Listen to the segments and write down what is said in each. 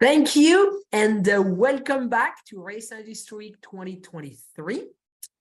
Thank you and uh, welcome back to Race Industry Week 2023.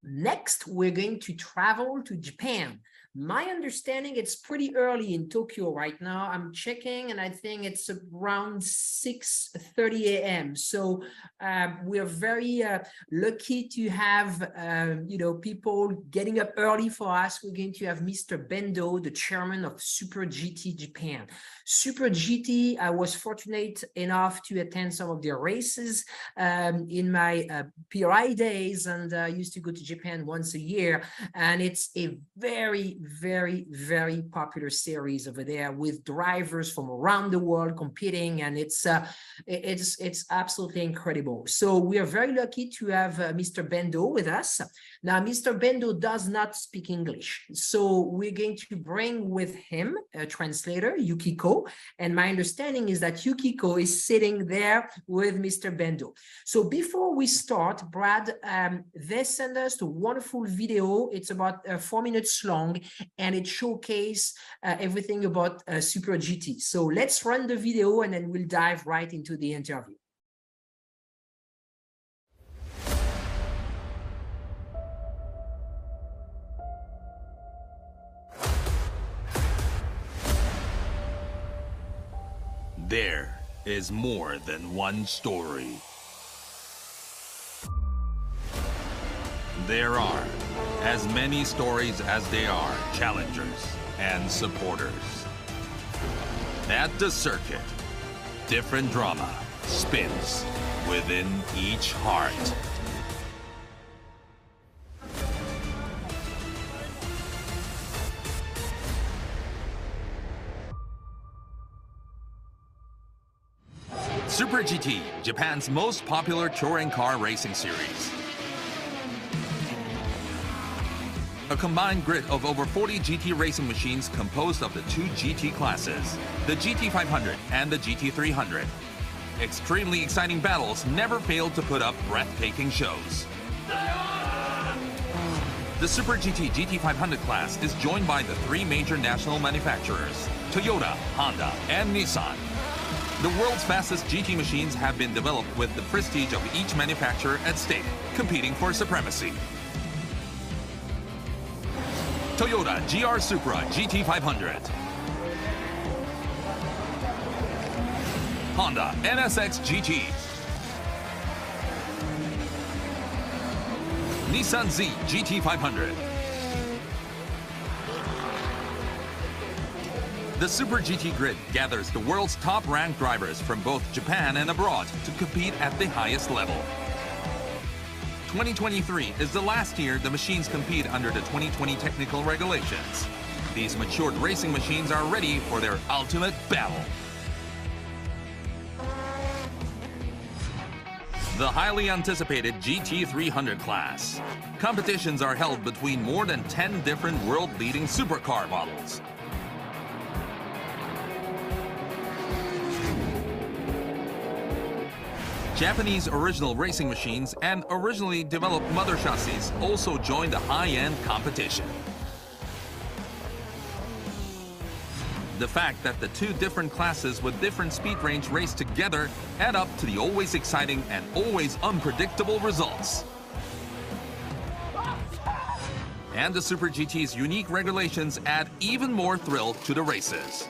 Next, we're going to travel to Japan. My understanding, it's pretty early in Tokyo right now. I'm checking and I think it's around 6.30 a.m. So uh, we're very uh, lucky to have, uh, you know, people getting up early for us. We're going to have Mr. Bendo, the chairman of Super GT Japan. Super GT, I was fortunate enough to attend some of their races um, in my uh, PRI days and I used to go to Japan once a year. And it's a very, very, very popular series over there with drivers from around the world competing. And it's uh, it's it's absolutely incredible. So we are very lucky to have uh, Mr. Bendo with us. Now, Mr. Bendo does not speak English. So we're going to bring with him a translator, Yukiko. And my understanding is that Yukiko is sitting there with Mr. Bendo. So before we start, Brad, um, they sent us a wonderful video. It's about uh, four minutes long and it showcases uh, everything about uh, Super GT. So let's run the video and then we'll dive right into the interview. There is more than one story. There are as many stories as there are challengers and supporters. At the circuit, different drama spins within each heart. Super GT, Japan's most popular touring car racing series. A combined grid of over 40 GT racing machines composed of the two GT classes, the GT500 and the GT300. Extremely exciting battles never failed to put up breathtaking shows. The Super GT GT500 class is joined by the three major national manufacturers, Toyota, Honda, and Nissan. The world's fastest GT machines have been developed with the prestige of each manufacturer at stake, competing for supremacy. Toyota GR Supra GT500. Honda NSX GT. Nissan Z GT500. The Super GT Grid gathers the world's top-ranked drivers from both Japan and abroad to compete at the highest level. 2023 is the last year the machines compete under the 2020 technical regulations. These matured racing machines are ready for their ultimate battle. The highly anticipated GT300 class. Competitions are held between more than 10 different world-leading supercar models. Japanese original racing machines and originally developed mother chassis also join the high-end competition. The fact that the two different classes with different speed range race together add up to the always exciting and always unpredictable results. And the Super GT's unique regulations add even more thrill to the races.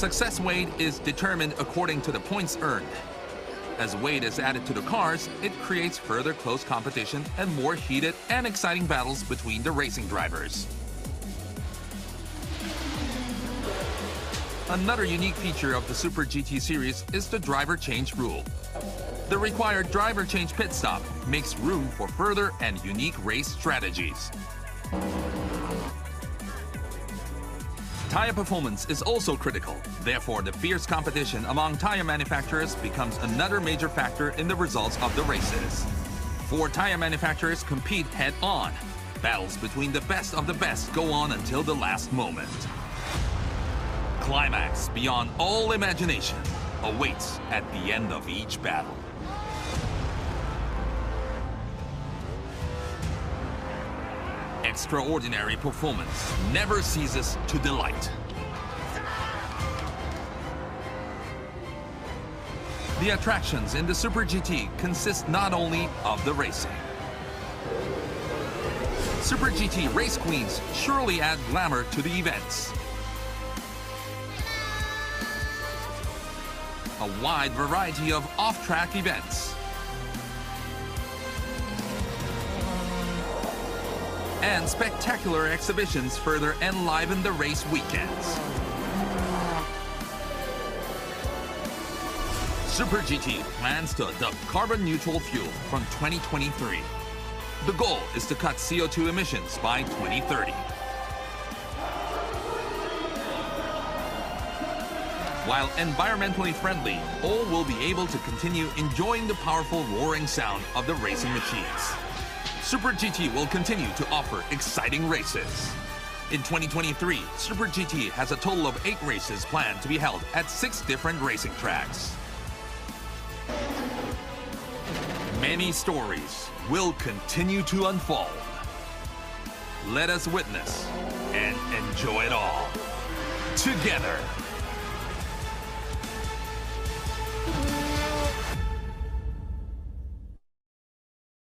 Success weight is determined according to the points earned. As weight is added to the cars, it creates further close competition and more heated and exciting battles between the racing drivers. Another unique feature of the Super GT series is the driver change rule. The required driver change pit stop makes room for further and unique race strategies. Tire performance is also critical. Therefore, the fierce competition among tire manufacturers becomes another major factor in the results of the races. Four tire manufacturers compete head-on. Battles between the best of the best go on until the last moment. Climax beyond all imagination awaits at the end of each battle. Extraordinary performance never ceases to delight. The attractions in the Super GT consist not only of the racing. Super GT race queens surely add glamour to the events. A wide variety of off-track events. And spectacular exhibitions further enliven the race weekends. Super GT plans to adopt carbon neutral fuel from 2023. The goal is to cut CO2 emissions by 2030. While environmentally friendly, all will be able to continue enjoying the powerful roaring sound of the racing machines. Super GT will continue to offer exciting races. In 2023, Super GT has a total of eight races planned to be held at six different racing tracks. Many stories will continue to unfold. Let us witness and enjoy it all together.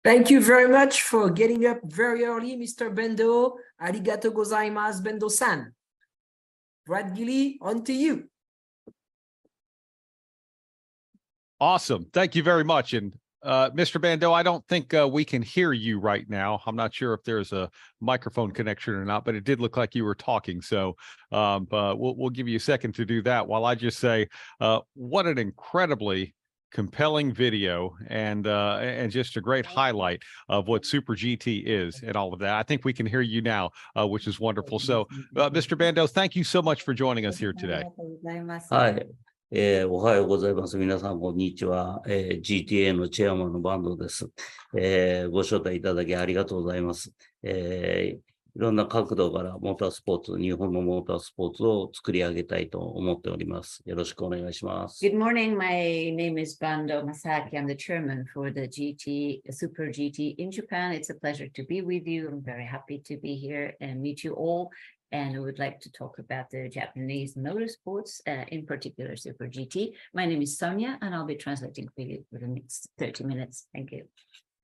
Thank you very much for getting up very early, Mr. Bendo. Arigato gozaimasu, Bendo-san. Brad Gilly, on to you. Awesome. Thank you very much. And uh, Mr. Bando, I don't think uh, we can hear you right now. I'm not sure if there's a microphone connection or not, but it did look like you were talking. So um, uh, we'll we'll give you a second to do that. While I just say, uh, what an incredibly compelling video and uh and just a great highlight of what super gt is and all of that i think we can hear you now uh, which is wonderful so uh, mr bando thank you so much for joining us here today ありがとうございます。はい。えーおはようございます。皆さん、こんにちは。えー GTA のチェアマンのバンドです。えーご招待いただきありがとうございます。えーい ろんな角度からモータースポーツ、日本のモータースポーツを作り上げたいと思っております。よろしくお願いします。Good morning. My name is Bando Masaaki. I'm the chairman for the GT, Super GT in Japan. It's a pleasure to be with you. I'm very happy to be here and meet you all. and we would like to talk about the Japanese motorsports, uh, in particular Super GT. My name is Sonia, and I'll be translating for you for the next 30 minutes. Thank you.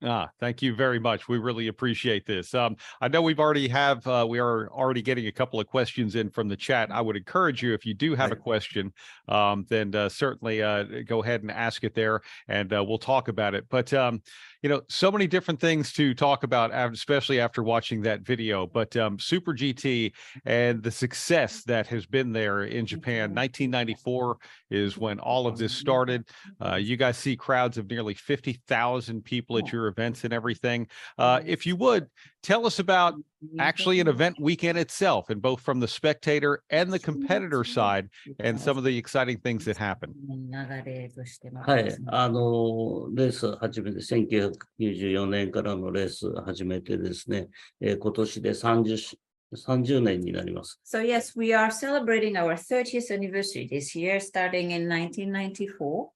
Ah, thank you very much. We really appreciate this. Um, I know we've already have uh, we are already getting a couple of questions in from the chat. I would encourage you if you do have a question, um, then uh, certainly uh, go ahead and ask it there, and uh, we'll talk about it. But um, you know, so many different things to talk about, especially after watching that video. But um, Super GT and the success that has been there in Japan. 1994 is when all of this started. Uh, you guys see crowds of nearly 50,000 people at your events and everything. Uh, if you would tell us about actually an event weekend itself, and both from the spectator and the competitor side, and some of the exciting things that happen. 流れとしてもはい。あの、レース始めて、1994年からのレース始めてですね、えー今年で30し、30年になります。 So yes, we are celebrating our 30th anniversary this year, starting in 1994.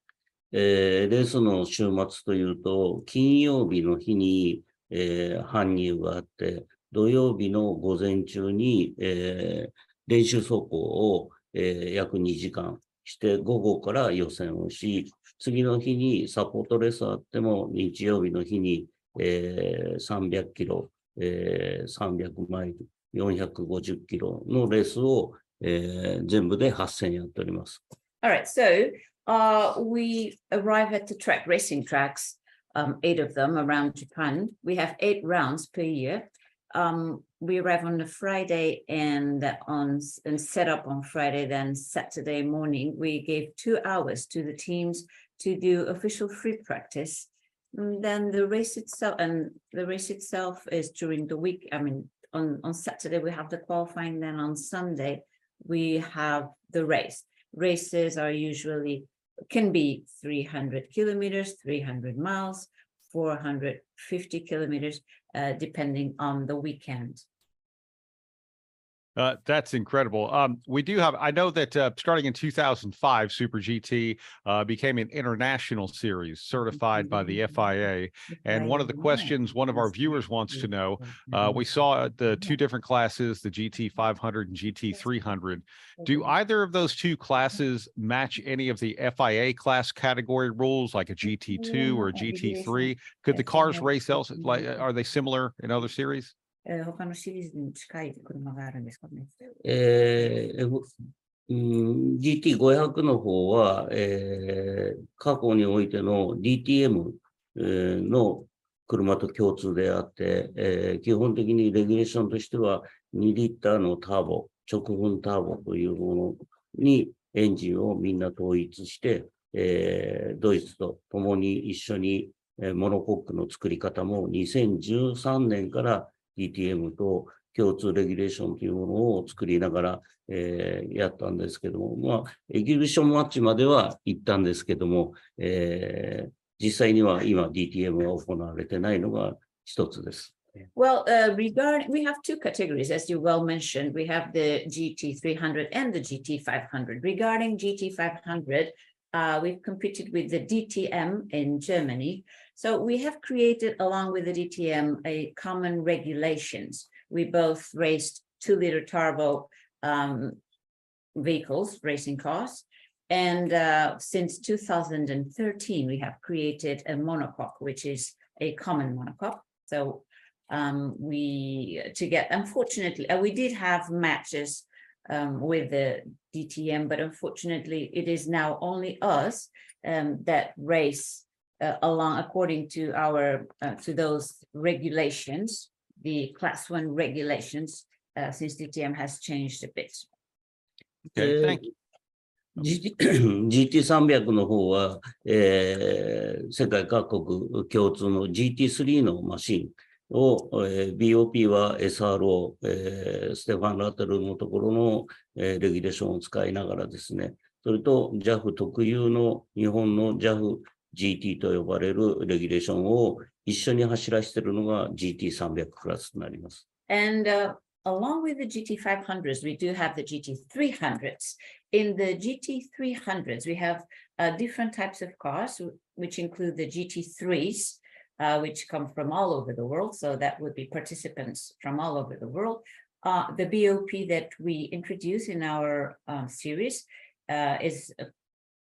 えーレースの週末というと、金曜日の日に、 えー搬入があって、土曜日の午前中に、えー練習走行を、えー約2時間して、午後から予選をし、次の日にサポートレースあっても、日曜日の日に、えー300キロ、えー300マイル、450キロのレースを、えー全部で8000やっております。All right, so uh, we arrive at the track racing tracks, um, eight of them around Japan. We have eight rounds per year. Um, we arrive on a Friday and on and set up on Friday. Then Saturday morning, we gave two hours to the teams to do official free practice. And then the race itself, and the race itself is during the week. I mean, on on Saturday we have the qualifying. Then on Sunday we have the race races are usually can be 300 kilometers 300 miles 450 kilometers uh, depending on the weekend Uh, that's incredible. Um, we do have, I know that uh, starting in 2005, Super GT uh, became an international series certified by the FIA. And one of the questions one of our viewers wants to know, uh, we saw the two different classes, the GT 500 and GT 300. Do either of those two classes match any of the FIA class category rules, like a GT2 or a GT3? Could the cars race else, like, are they similar in other series? 他のシリーズに近い車があるんですかね？えーうん GT500 の方は、えー過去においての DTM の車と共通であって、えー基本的にレギュレーションとしては2リッターのターボ、直噴ターボというものにエンジンをみんな統一して、えードイツと共に一緒に、えーモノコックの作り方も2013年から DTM と共通レギュレーションというものを作りながら、えーやったんですけども、まあ、エギュビションマッチまでは行ったんですけども、えー実際には今 DTM が行われてないのが一つです。Well, uh, regard, we have two categories, as you well mentioned. We have the GT three hundred and the GT five hundred. Regarding GT five hundred, uh, we've competed with the DTM in Germany. So we have created, along with the DTM, a common regulations. We both raced two liter turbo um, vehicles, racing cars. And uh, since two thousand and thirteen, we have created a monocoque, which is a common monocoque. So um, we to get unfortunately uh, we did have matches um, with the DTM, but unfortunately it is now only us um, that race uh, along according to our uh, to those regulations, the class one regulations, uh, since DTM has changed a bit. Okay, えー thank you. GT GT300 の方は、えー世界各国共通の GT3 のマシンを、えー BOP は SRO、えーステファン・ラテルのところの、えーレギュレーションを使いながらですね、それと JAF 特有の日本の JAF GT と呼ばれるレギュレーションを一緒に走らせてるのが GT300 クラスになります。And、uh, along with the GT500s, we do have the GT300s. In the GT300s, we have uh, different types of cars, which include the GT3s, uh, which come from all over the world. So that would be participants from all over the world. Uh, the BOP that we introduce in our um, series uh, is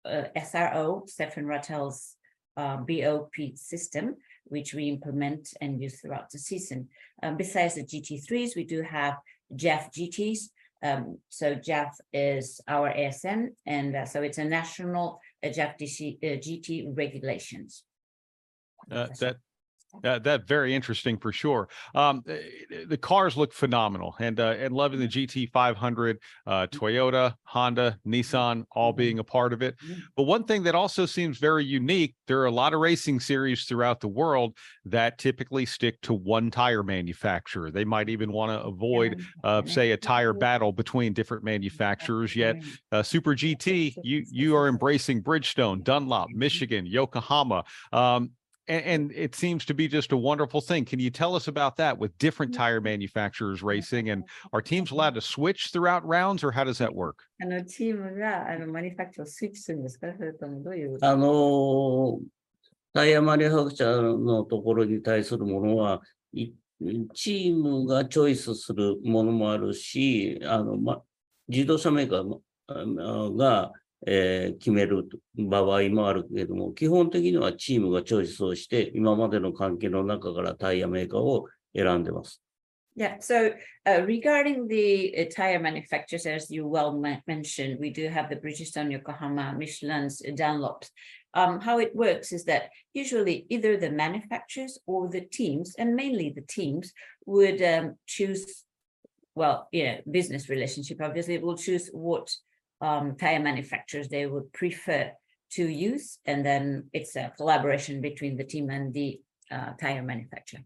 uh, SRO, Stéphane Ratel's uh, BOP system, which we implement and use throughout the season. Um, besides the GT3s, we do have JAF GTs. Um, so JAF is our ASN, and uh, so it's a national uh, JAF DC, uh, GT regulations. Uh, that That that very interesting for sure. Um, eh, the cars look phenomenal, and uh, and loving the GT 500, uh, Toyota, Honda, Nissan, all being a part of it. But one thing that also seems very unique: there are a lot of racing series throughout the world that typically stick to one tire manufacturer. They might even want to avoid, uh, say, a tire battle between different manufacturers. Yet uh, Super GT, you you are embracing Bridgestone, Dunlop, Michelin, Yokohama, um, and, and it seems to be just a wonderful thing. Can you tell us about that with different tire manufacturers racing, and are teams allowed to switch throughout rounds, or how does that work? あのチームがあのマニファクチャーをスイッチするんですかそれともどういうあのータイヤマニュファクチャーのところに対するものは、いチームがチョイスするものもあるし、あの、ま、自動車メーカーもあが、 えー決める場合もあるけれども、基本的にはチームがチョイスをして、今までの関係の中からタイヤメーカーを選んでます。 Yeah, so uh, regarding the uh, tire manufacturers, as you well men- mentioned, we do have the Bridgestone, Yokohama, Michelin's, uh, Dunlops. Um, how it works is that usually either the manufacturers or the teams, and mainly the teams, would um, choose, well, yeah, business relationship obviously will choose what um, tire manufacturers they would prefer to use, and then it's a collaboration between the team and the uh, tire manufacturer.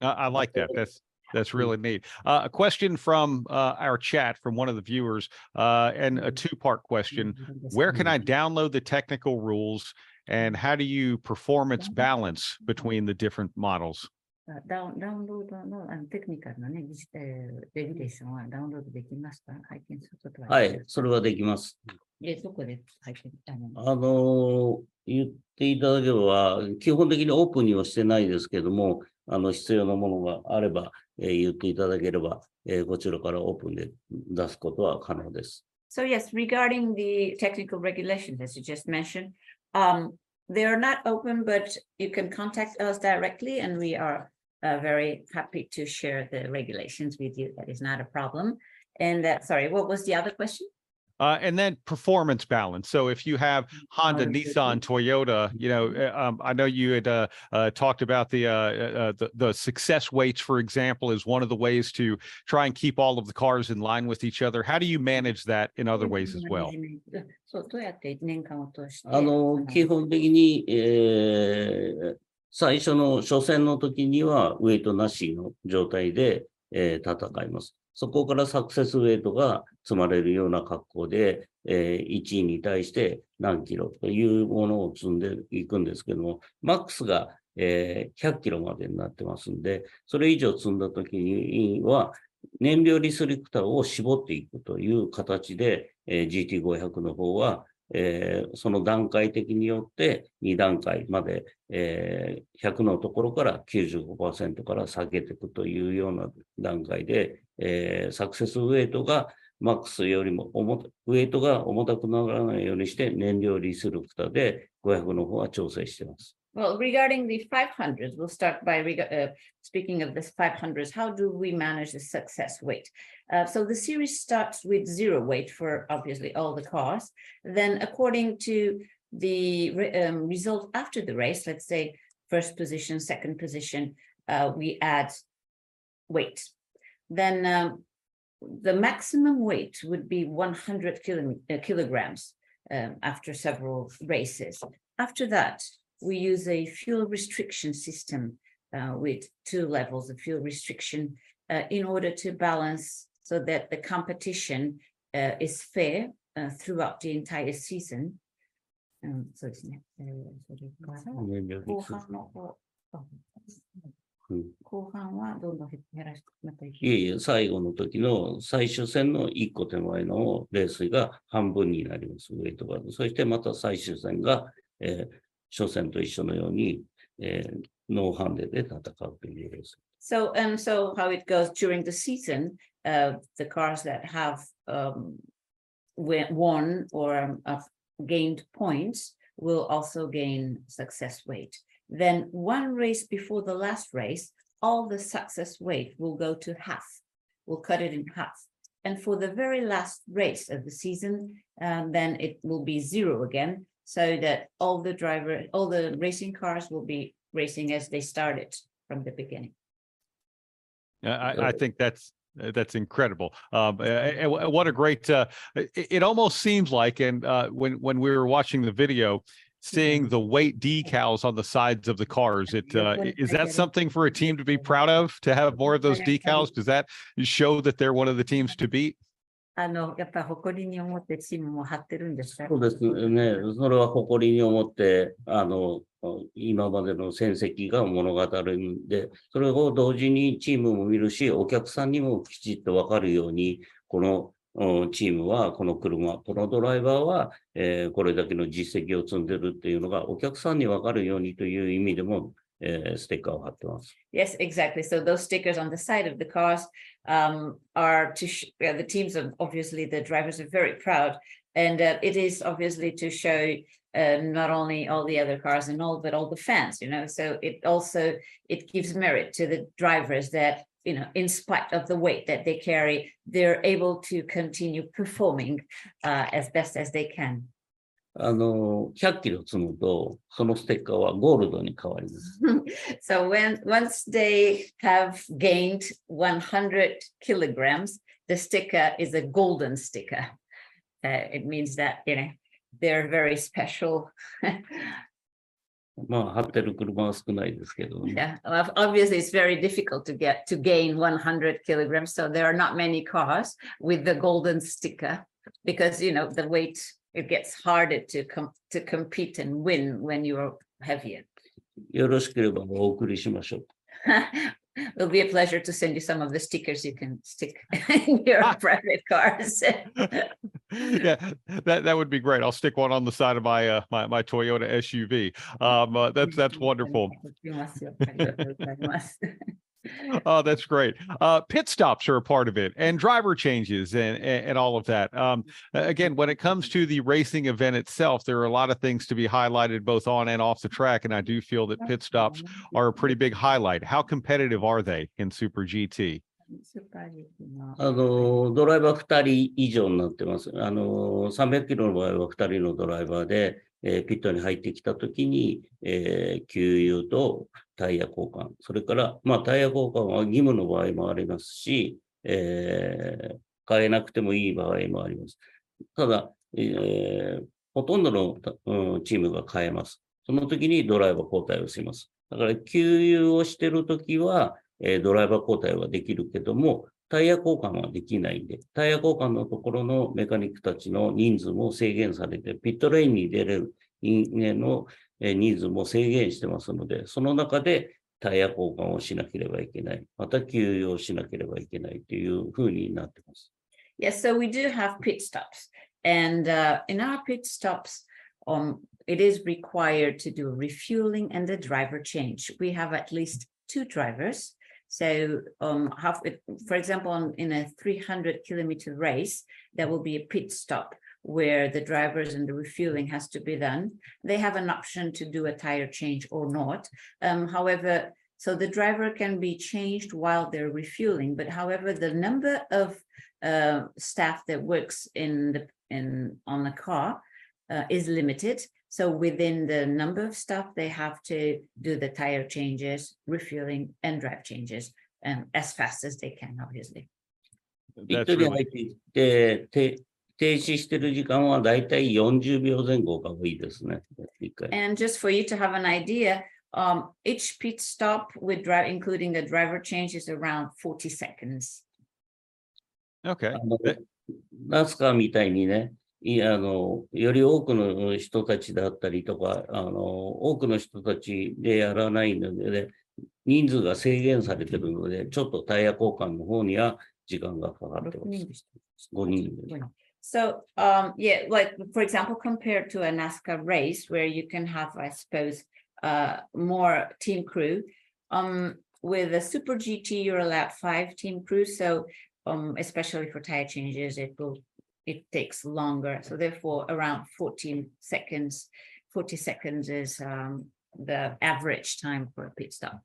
I, I like that. That's that's really neat. Uh, a question from uh, our chat from one of the viewers, uh, and a two-part question: Where can I download the technical rules, and how do you performance balance between the different models? あダウンダウンロードのあのテクニカルなね、えーレギュレーションはダウンロードできますか拝見することは。はい、それはできます。え、どこで拝見あの？あの、言っていただければ、基本的にオープンにはしてないですけども、あの、必要なものがあれば、えー言っていただければ、えーこちらからオープンで出すことは可能です。So yes, regarding the technical regulations, as you just mentioned, um, they are not open, but you can contact us directly and we are uh, very happy to share the regulations with you. That is not a problem. And that, sorry, what was the other question? Uh, and then performance balance. So if you have Honda, Oh, good. Nissan, Toyota, you know, uh, um, I know you had uh, uh, talked about the, uh, uh, the the success weights, for example, is one of the ways to try and keep all of the cars in line with each other. How do you manage that in other ways as well? そう、どうやって一年間を通して。あの、基本的に、えー 最初の初戦の時にはウェイトなしの状態で、えー戦います。そこからサクセスウェイトが積まれるような格好で、えー1位に対して何キロというものを積んでいくんですけども、マックスが、えー100キロまでになってますんで、それ以上積んだ時には、燃料リスリクターを絞っていくという形で、えー GT500 の方は、えーその段階的によって2段階まで、えー100のところから95%から下げていくというような段階で、えーサクセスウェイトがマックスよりも重ウェイトが重たくならないようにして燃料リスルクタで500の方は調整しています。Well, regarding the 500s, we'll start by uh, speaking of this 500s. How do we manage the success weight? Uh, so the series starts with zero weight for obviously all the cars. Then, according to the re- um, result after the race, let's say first position, second position, uh, we add weight. Then um, the maximum weight would be 100 kilo- uh, kilograms um, after several races. After that, we use a fuel restriction system uh, with two levels of fuel restriction uh, in order to balance so that the competition uh, is fair uh, throughout the entire season. Um, so it's いえいえ、最後の時の最終戦の1個手前の冷水が半分になります、ウェイトが。そしてまた最終戦が、えー、初戦と一緒のように、えーノーハンデで戦うというレース。 So, and so how it goes during the season, uh, the cars that have, um, wi- won or um, uh, gained points will also gain success weight. Then one race before the last race, all the success weight will go to half. We'll cut it in half. And for the very last race of the season, um, then it will be zero again. so that all the driver, all the racing cars will be racing as they started from the beginning. Uh, I, I think that's uh, that's incredible. Um, uh, and what a great! Uh, it, it almost seems like, and uh, when when we were watching the video, seeing the weight decals on the sides of the cars, it uh, is that something for a team to be proud of to have more of those decals? Does that show that they're one of the teams to beat? あの、やっぱり誇りに思ってチームも張ってるんですか？そうですね。それは誇りに思って、あの、今までの戦績が物語るんで、それを同時にチームも見るし、お客さんにもきちっとわかるように、このチームは、この車、このドライバーは、えーこれだけの実績を積んでるっていうのが、お客さんにわかるようにという意味でも、uh, sticker afterwards. Yes, exactly. So those stickers on the side of the cars um, are to yeah, the teams and obviously the drivers are very proud, and uh, it is obviously to show uh, not only all the other cars and all, but all the fans. You know, so it also it gives merit to the drivers that you know, in spite of the weight that they carry, they're able to continue performing uh, as best as they can. あの、100キロ積むと、そのステッカーはゴールドに変わります。 so when once they have gained 100 kilograms, the sticker is a golden sticker. Uh, it means that you know they're very special. まあ、貼ってる車は少ないですけどね。 yeah, ob- obviously it's very difficult to get to gain 100 kilograms. So there are not many cars with the golden sticker because you know the weight it gets harder to com- to compete and win when you're heavier. よろしければお送りしましょう。 It'll be a pleasure to send you some of the stickers you can stick in your private cars. yeah, that that would be great. I'll stick one on the side of my uh, my my Toyota SUV. Um, uh, that's that's wonderful. Oh, that's great. Uh, pit stops are a part of it, and driver changes, and and, and all of that. Um, a- again, when it comes to the racing event itself, there are a lot of things to be highlighted both on and off the track, and I do feel that pit stops are a pretty big highlight. How competitive are they in Super GT? あの、ドライバー2人以上になってます。あの、300キロの場合は2人のドライバーで、えーピットに入ってきたときに、えー給油と タイヤ交換。それから、まあ、タイヤ交換は義務の場合もありますし、えー変えなくてもいい場合もあります。ただ、えーほとんどの、うんチームが変えます。その時にドライバー交代をします。だから、給油をしてるときは、えードライバー交代はできるけども、タイヤ交換はできないんで、タイヤ交換のところのメカニックたちの人数も制限されて、ピットレインに出れる人間の人数も制限してますので、その中でタイヤ交換をしなければいけない。また給油をしなければいけないというふうになってます。 Yes, so we do have pit stops. And uh, in our pit stops, um, it is required to do refueling and the driver change. We have at least two drivers. So um, half, for example, on, in a 300 kilometer race, there will be a pit stop where the drivers and the refueling has to be done. They have an option to do a tire change or not. Um, however, so the driver can be changed while they're refueling, but however, the number of uh, staff that works in the in on the car uh, is limited. So within the number of staff, they have to do the tire changes, refueling, and drive changes um, as fast as they can, obviously. Victoria, really... the, the, 停止してる時間はだいたい40秒前後が多いですね。一回。And just for you to have an idea, um, each pit stop with drive, including the driver change, is around 40 seconds. okay. ナスカみたいにね、いあの、より多くの人たちだったりとか、あの、多くの人たちでやらないので、ね、人数が制限されてるので、ちょっとタイヤ交換の方には時間がかかってます。5人で。So, um, yeah, like, for example, compared to a NASCAR race where you can have, I suppose, uh, more team crew. Um, with a Super GT, you're allowed five team crews, so, um, especially for tire changes, it will, it takes longer, so therefore around fourteen seconds. Forty seconds is, um, the average time for a pit stop.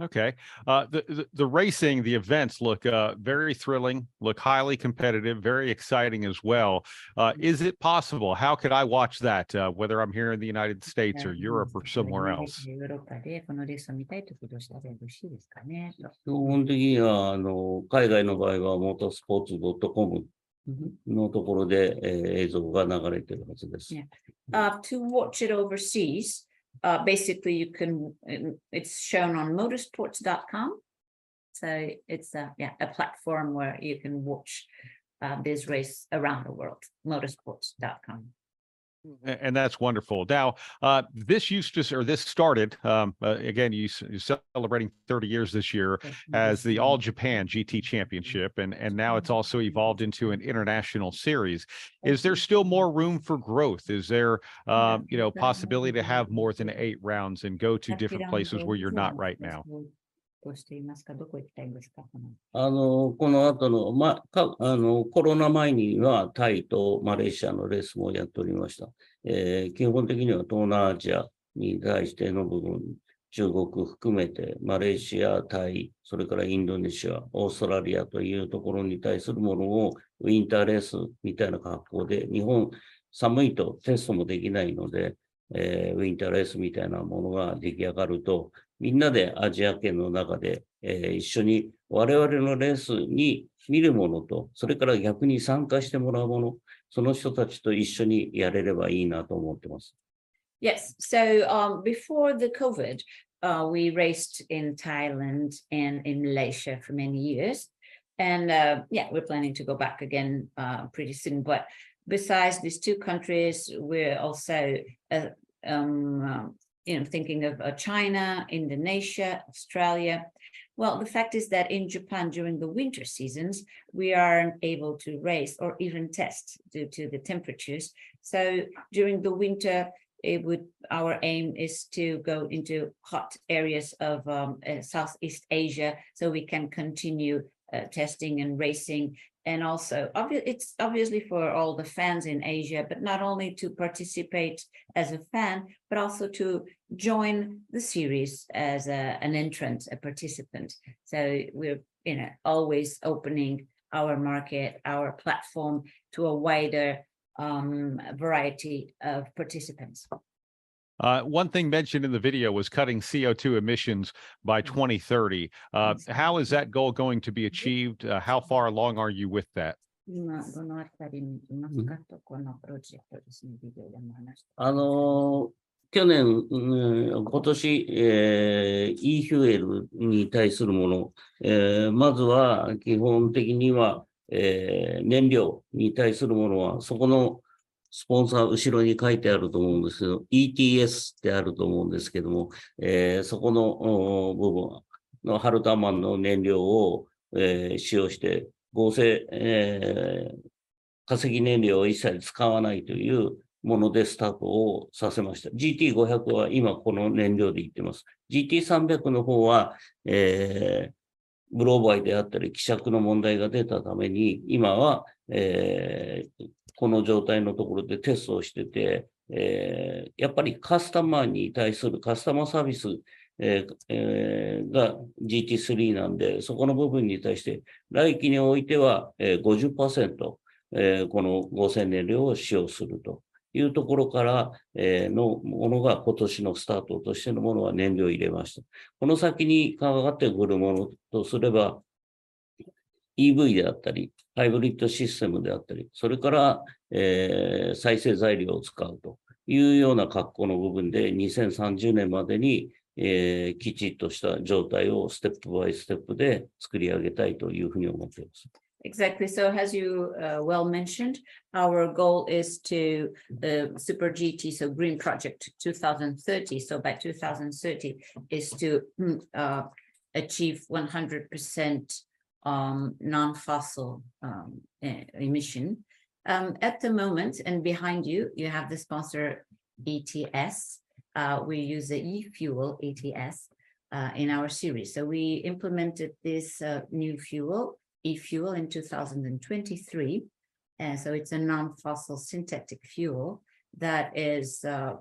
Okay. Uh, the, the the racing, the events look uh, very thrilling, look highly competitive, very exciting as well. Uh, is it possible? How could I watch that? Uh, whether I'm here in the United States or Europe or somewhere else? ヨーロッパでこのレースを見たいということをしたらよろしいですかね。と基本的には、あの、海外の場合は、モータースポーツ .com のところで、えー映像が流れてるはずです。 Yeah. Uh, to watch it overseas, uh, basically you can, um, it's shown on motorsports.com. So it's a, yeah, a platform where you can watch uh, this race around the world, motorsports.com. And that's wonderful. Now, uh, this used to, or this started, um, uh, again, you, you're celebrating 30 years this year as the All Japan GT Championship, and, and now it's also evolved into an international series. Is there still more room for growth? Is there, um, you know, possibility to have more than eight rounds and go to different places where you're not right now? どうしていますか？どこ行きたいんですか？このあの、この後の、ま、か、あの、コロナ前にはタイとマレーシアのレースもやっておりました。えー基本的には東南アジアに対しての部分、中国含めて、マレーシア、タイ、それからインドネシア、オーストラリアというところに対するものをウィンターレースみたいな格好で、日本寒いとテストもできないので、えーウィンターレースみたいなものが出来上がると、みんなでアジア圏の中で、えー一緒に我々のレースに見るものと、それから逆に参加してもらうもの、その人たちと一緒にやれればいいなと思ってます。Yes, so um, before the COVID, uh, we raced in Thailand and in Malaysia for many years. And uh, yeah, we're planning to go back again uh, pretty soon. But besides these two countries, we're also uh, um, um, you know, thinking of uh, China, Indonesia, Australia. Well, the fact is that in Japan during the winter seasons, we aren't able to race or even test due to the temperatures. So during the winter, it would, our aim is to go into hot areas of um, uh, Southeast Asia so we can continue uh, testing and racing. And also, obvi- it's obviously for all the fans in Asia, but not only to participate as a fan, but also to join the series as a, an entrant, a participant. So we're, you know, always opening our market, our platform to a wider um, variety of participants. Uh, one thing mentioned in the video was cutting CO2 emissions by 2030. Uh, Yes. how is that goal going to be achieved? Uh, how far along are you with that? 今どのあたりにいますかとこのプロジェクトですね、ビデオでも話して。あのー去年、うん今年、えー、e フュエルに対するもの、えーまずは基本的には、えー燃料に対するものは、そこの スポンサー後ろに書いてあると思うんですけど、ETS ってあると思うんですけども、えーそこの部分のハルタマンの燃料を、えー使用して、合成、えー化石燃料を一切使わないというものでスタートをさせました。GT500 は今この燃料でいってます。GT300 の方は、えー、ブローバイであったり希釈の問題が出たために、今は、えーこの状態のところでテストをしてて、えーやっぱりカスタマーに対するカスタマーサービス、えーえーが GT3 なんで、そこの部分に対して、来期においては、えー50%、えーこの合成燃料を使用するというところから、えーのものが今年のスタートとしてのものは燃料を入れました。この先にかかってくるものとすれば、EV であったり、ハイブリッドシステムであったり、それから、えー再生材料を使うというような格好の部分で、2030年までに、えーきちっとした状態をステップバイステップで作り上げたいというふうに思っています。Exactly. So as you uh, well mentioned, our goal is to the Super GT, so Green Project 2030. So by 2030 is to uh, achieve 100% um, non-fossil um, emission. Um, at the moment, and behind you, you have the sponsor ETS. Uh, we use the e-fuel ETS uh, in our series. So we implemented this uh, new fuel e-fuel in 2023. And so it's a non-fossil synthetic fuel that is, uh,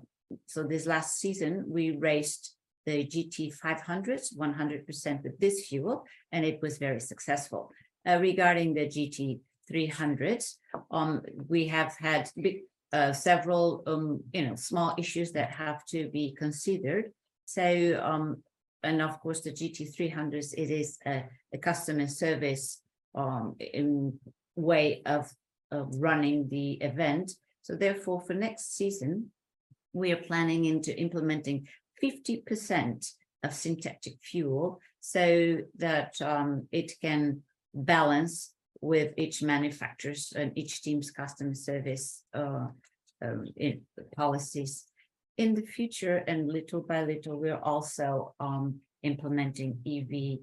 so this last season, we raced the GT 500s 100% with this fuel, and it was very successful. Uh, regarding the GT 300s, um, we have had uh, several, um, you know, small issues that have to be considered. So, um, and of course, the GT 300s, it is a, a customer service um, way of, of running the event. So therefore, for next season, we are planning into implementing fifty percent of synthetic fuel so that um, it can balance with each manufacturer's and each team's customer service uh, um, in policies. In the future, and little by little, we're also um, implementing EV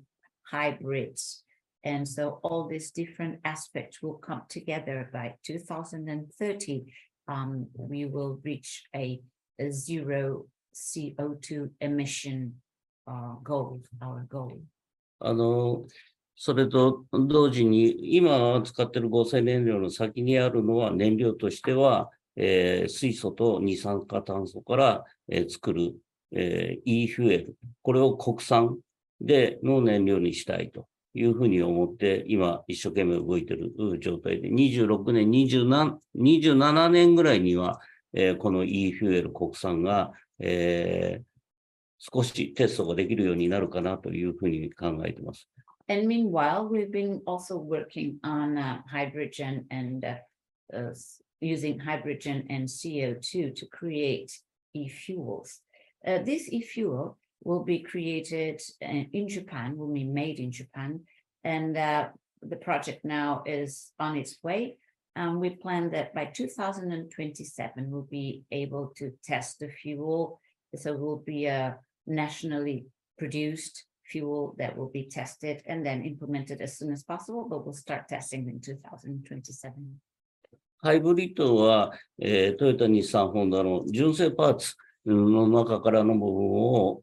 hybrids. And so all these different aspects will come together by two thousand and thirty. Um, we will reach a, a zero CO two emission uh, goal, our goal. あの、それと同時に、今使っている合成燃料の先にあるのは燃料としては、えー水素と二酸化炭素から、えー作る、えー e フュエル。これを国産での燃料にしたいというふうに思って、今一生懸命動いてる状態で、26年、27, 27年ぐらいには、えーこの e フュエル国産が、えー少しテストができるようになるかなというふうに考えています。 And meanwhile, we've been also working on uh, hydrogen and uh, uh, s- using hydrogen and CO2 to create e-fuels. Uh, this e-fuel will be created uh, in Japan, will be made in Japan, and uh, the project now is on its way. Um, we plan that by 2027 we'll be able to test the fuel So it will be a nationally produced fuel that will be tested and then implemented as soon as possible, but we'll start testing in 2027. ハイブリッドは、えートヨタ、日産、ホンダの純正パーツの中からの部分を、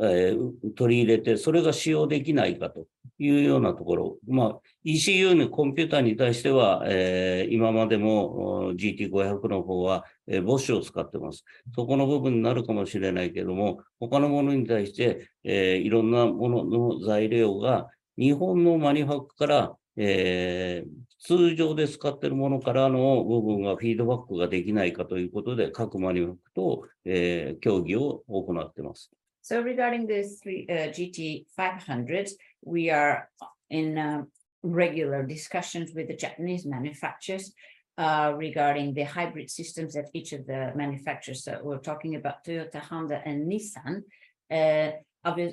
えー取り入れて、それが使用できないかというようなところ。まあ、ECU のコンピューターに対しては、えー今までも GT500 の方は、えー、ボッシュを使ってます。そこの部分になるかもしれないけれども、他のものに対して、えーいろんなものの材料が日本のマニファックから、えー通常で使っているものからの部分がフィードバックができないかということで、各マニファックと、えー協議を行っています。So regarding the three uh, GT 500, we are in uh, regular discussions with the Japanese manufacturers uh, regarding the hybrid systems at each of the manufacturers. We're talking about Toyota, Honda, and Nissan. Uh,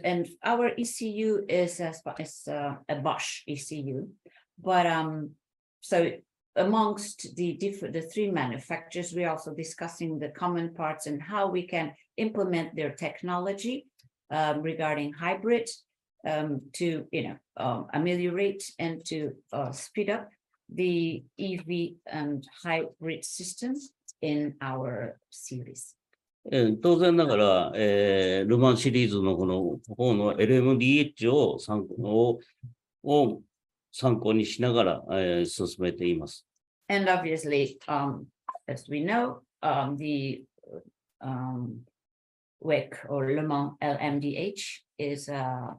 and our ECU is a, is uh, a Bosch ECU, but um, so amongst the different the three manufacturers, we're also discussing the common parts and how we can implement their technology um, regarding hybrid um, to you know um, ameliorate and to uh, speed up the EV and hybrid systems in our series. えー当然ながら、えールマンシリーズのこの方の LMDH を参考をを参考にしながら、えー進めています。 And obviously, um, as we know, um, the um, WEC or Le Mans LMDH is a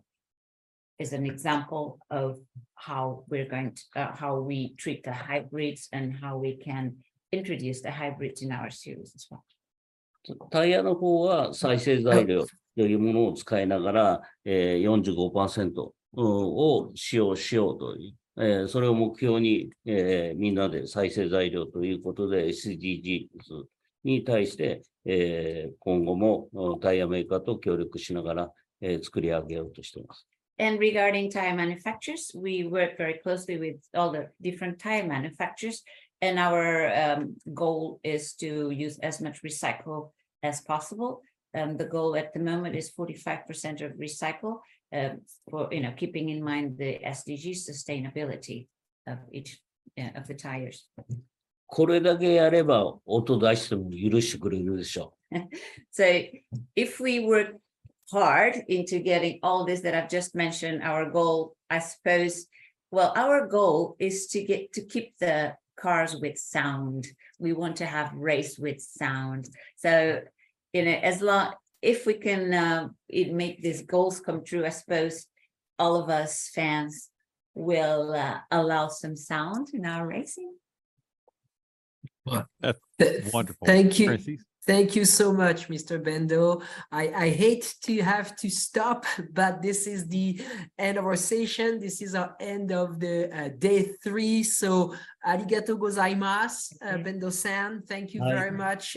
is an example of how we're going to uh, how we treat the hybrids and how we can introduce the hybrids in our series as well. タイヤの方は再生材料というものを使いながら、えー、45%を使用しようという、えー、それを目標に、えー、みんなで再生材料ということで SDGs に対してえー今後もうんタイヤメーカーと協力しながら、えー作り上げようとしています。 And regarding tire manufacturers, we work very closely with all the different tire manufacturers. And our um, goal is to use as much recycle as possible. Um, the goal at the moment is 45% of recycle um, for, you know, keeping in mind the SDG sustainability of each uh, of the tires. これだけやれば音出しても許してくれるでしょ So if we work hard into getting all this that I've just mentioned, our goal, I suppose, well, our goal is to get to keep the cars with sound. We want to have race with sound. So, you know, as long if we can uh, it make these goals come true, I suppose all of us fans will uh, allow some sound in our racing. Th- Wonderful. Thank you. Tracy? Thank you so much, Mr. Bandoh. I, I hate to have to stop, but this is the end of our session. This is our end of the uh, day three. So, arigato gozaimasu, uh, Okay. Bandoh-san. Thank you very much.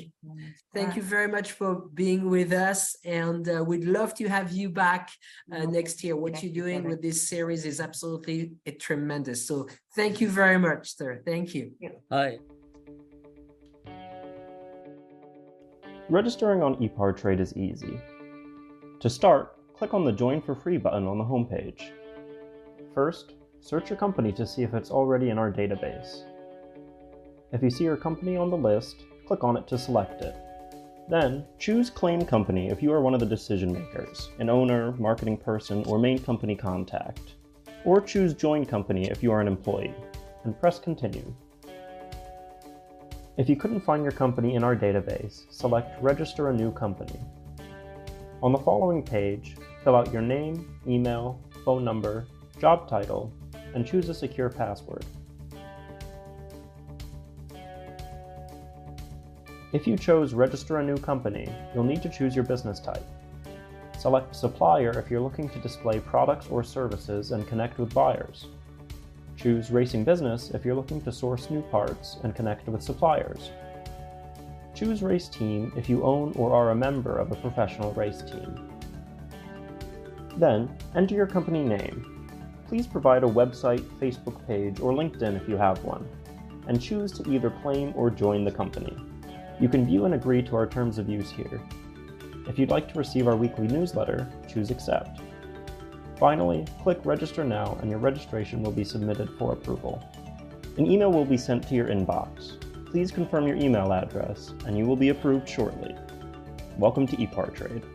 Thank you very much for being with us, and uh, we'd love to have you back uh, next year. What you're doing with this series is absolutely uh, tremendous. So, thank you very much, sir. Thank you. う。Registering on ePartrade is easy. To start, click on the Join for Free button on the homepage. First, search your company to see if it's already in our database. If you see your company on the list, click on it to select it. Then, choose Claim Company if you are one of the decision makers, an owner, marketing person, or main company contact. Or choose Join Company if you are an employee, and press Continue. If you couldn't find your company in our database, select Register a New Company. On the following page, fill out your name, email, phone number, job title, and choose a secure password. If you chose Register a New Company, you'll need to choose your business type. Select Supplier if you're looking to display products or services and connect with buyers. Choose Racing Business if you're looking to source new parts and connect with suppliers. Choose Race Team if you own or are a member of a professional race team. Then, enter your company name. Please provide a website, Facebook page, or LinkedIn if you have one, and choose to either claim or join the company. You can view and agree to our terms of use here. If you'd like to receive our weekly newsletter, choose Accept. Finally, click Register Now and your registration will be submitted for approval. An email will be sent to your inbox. Please confirm your email address and you will be approved shortly. Welcome to ePartrade.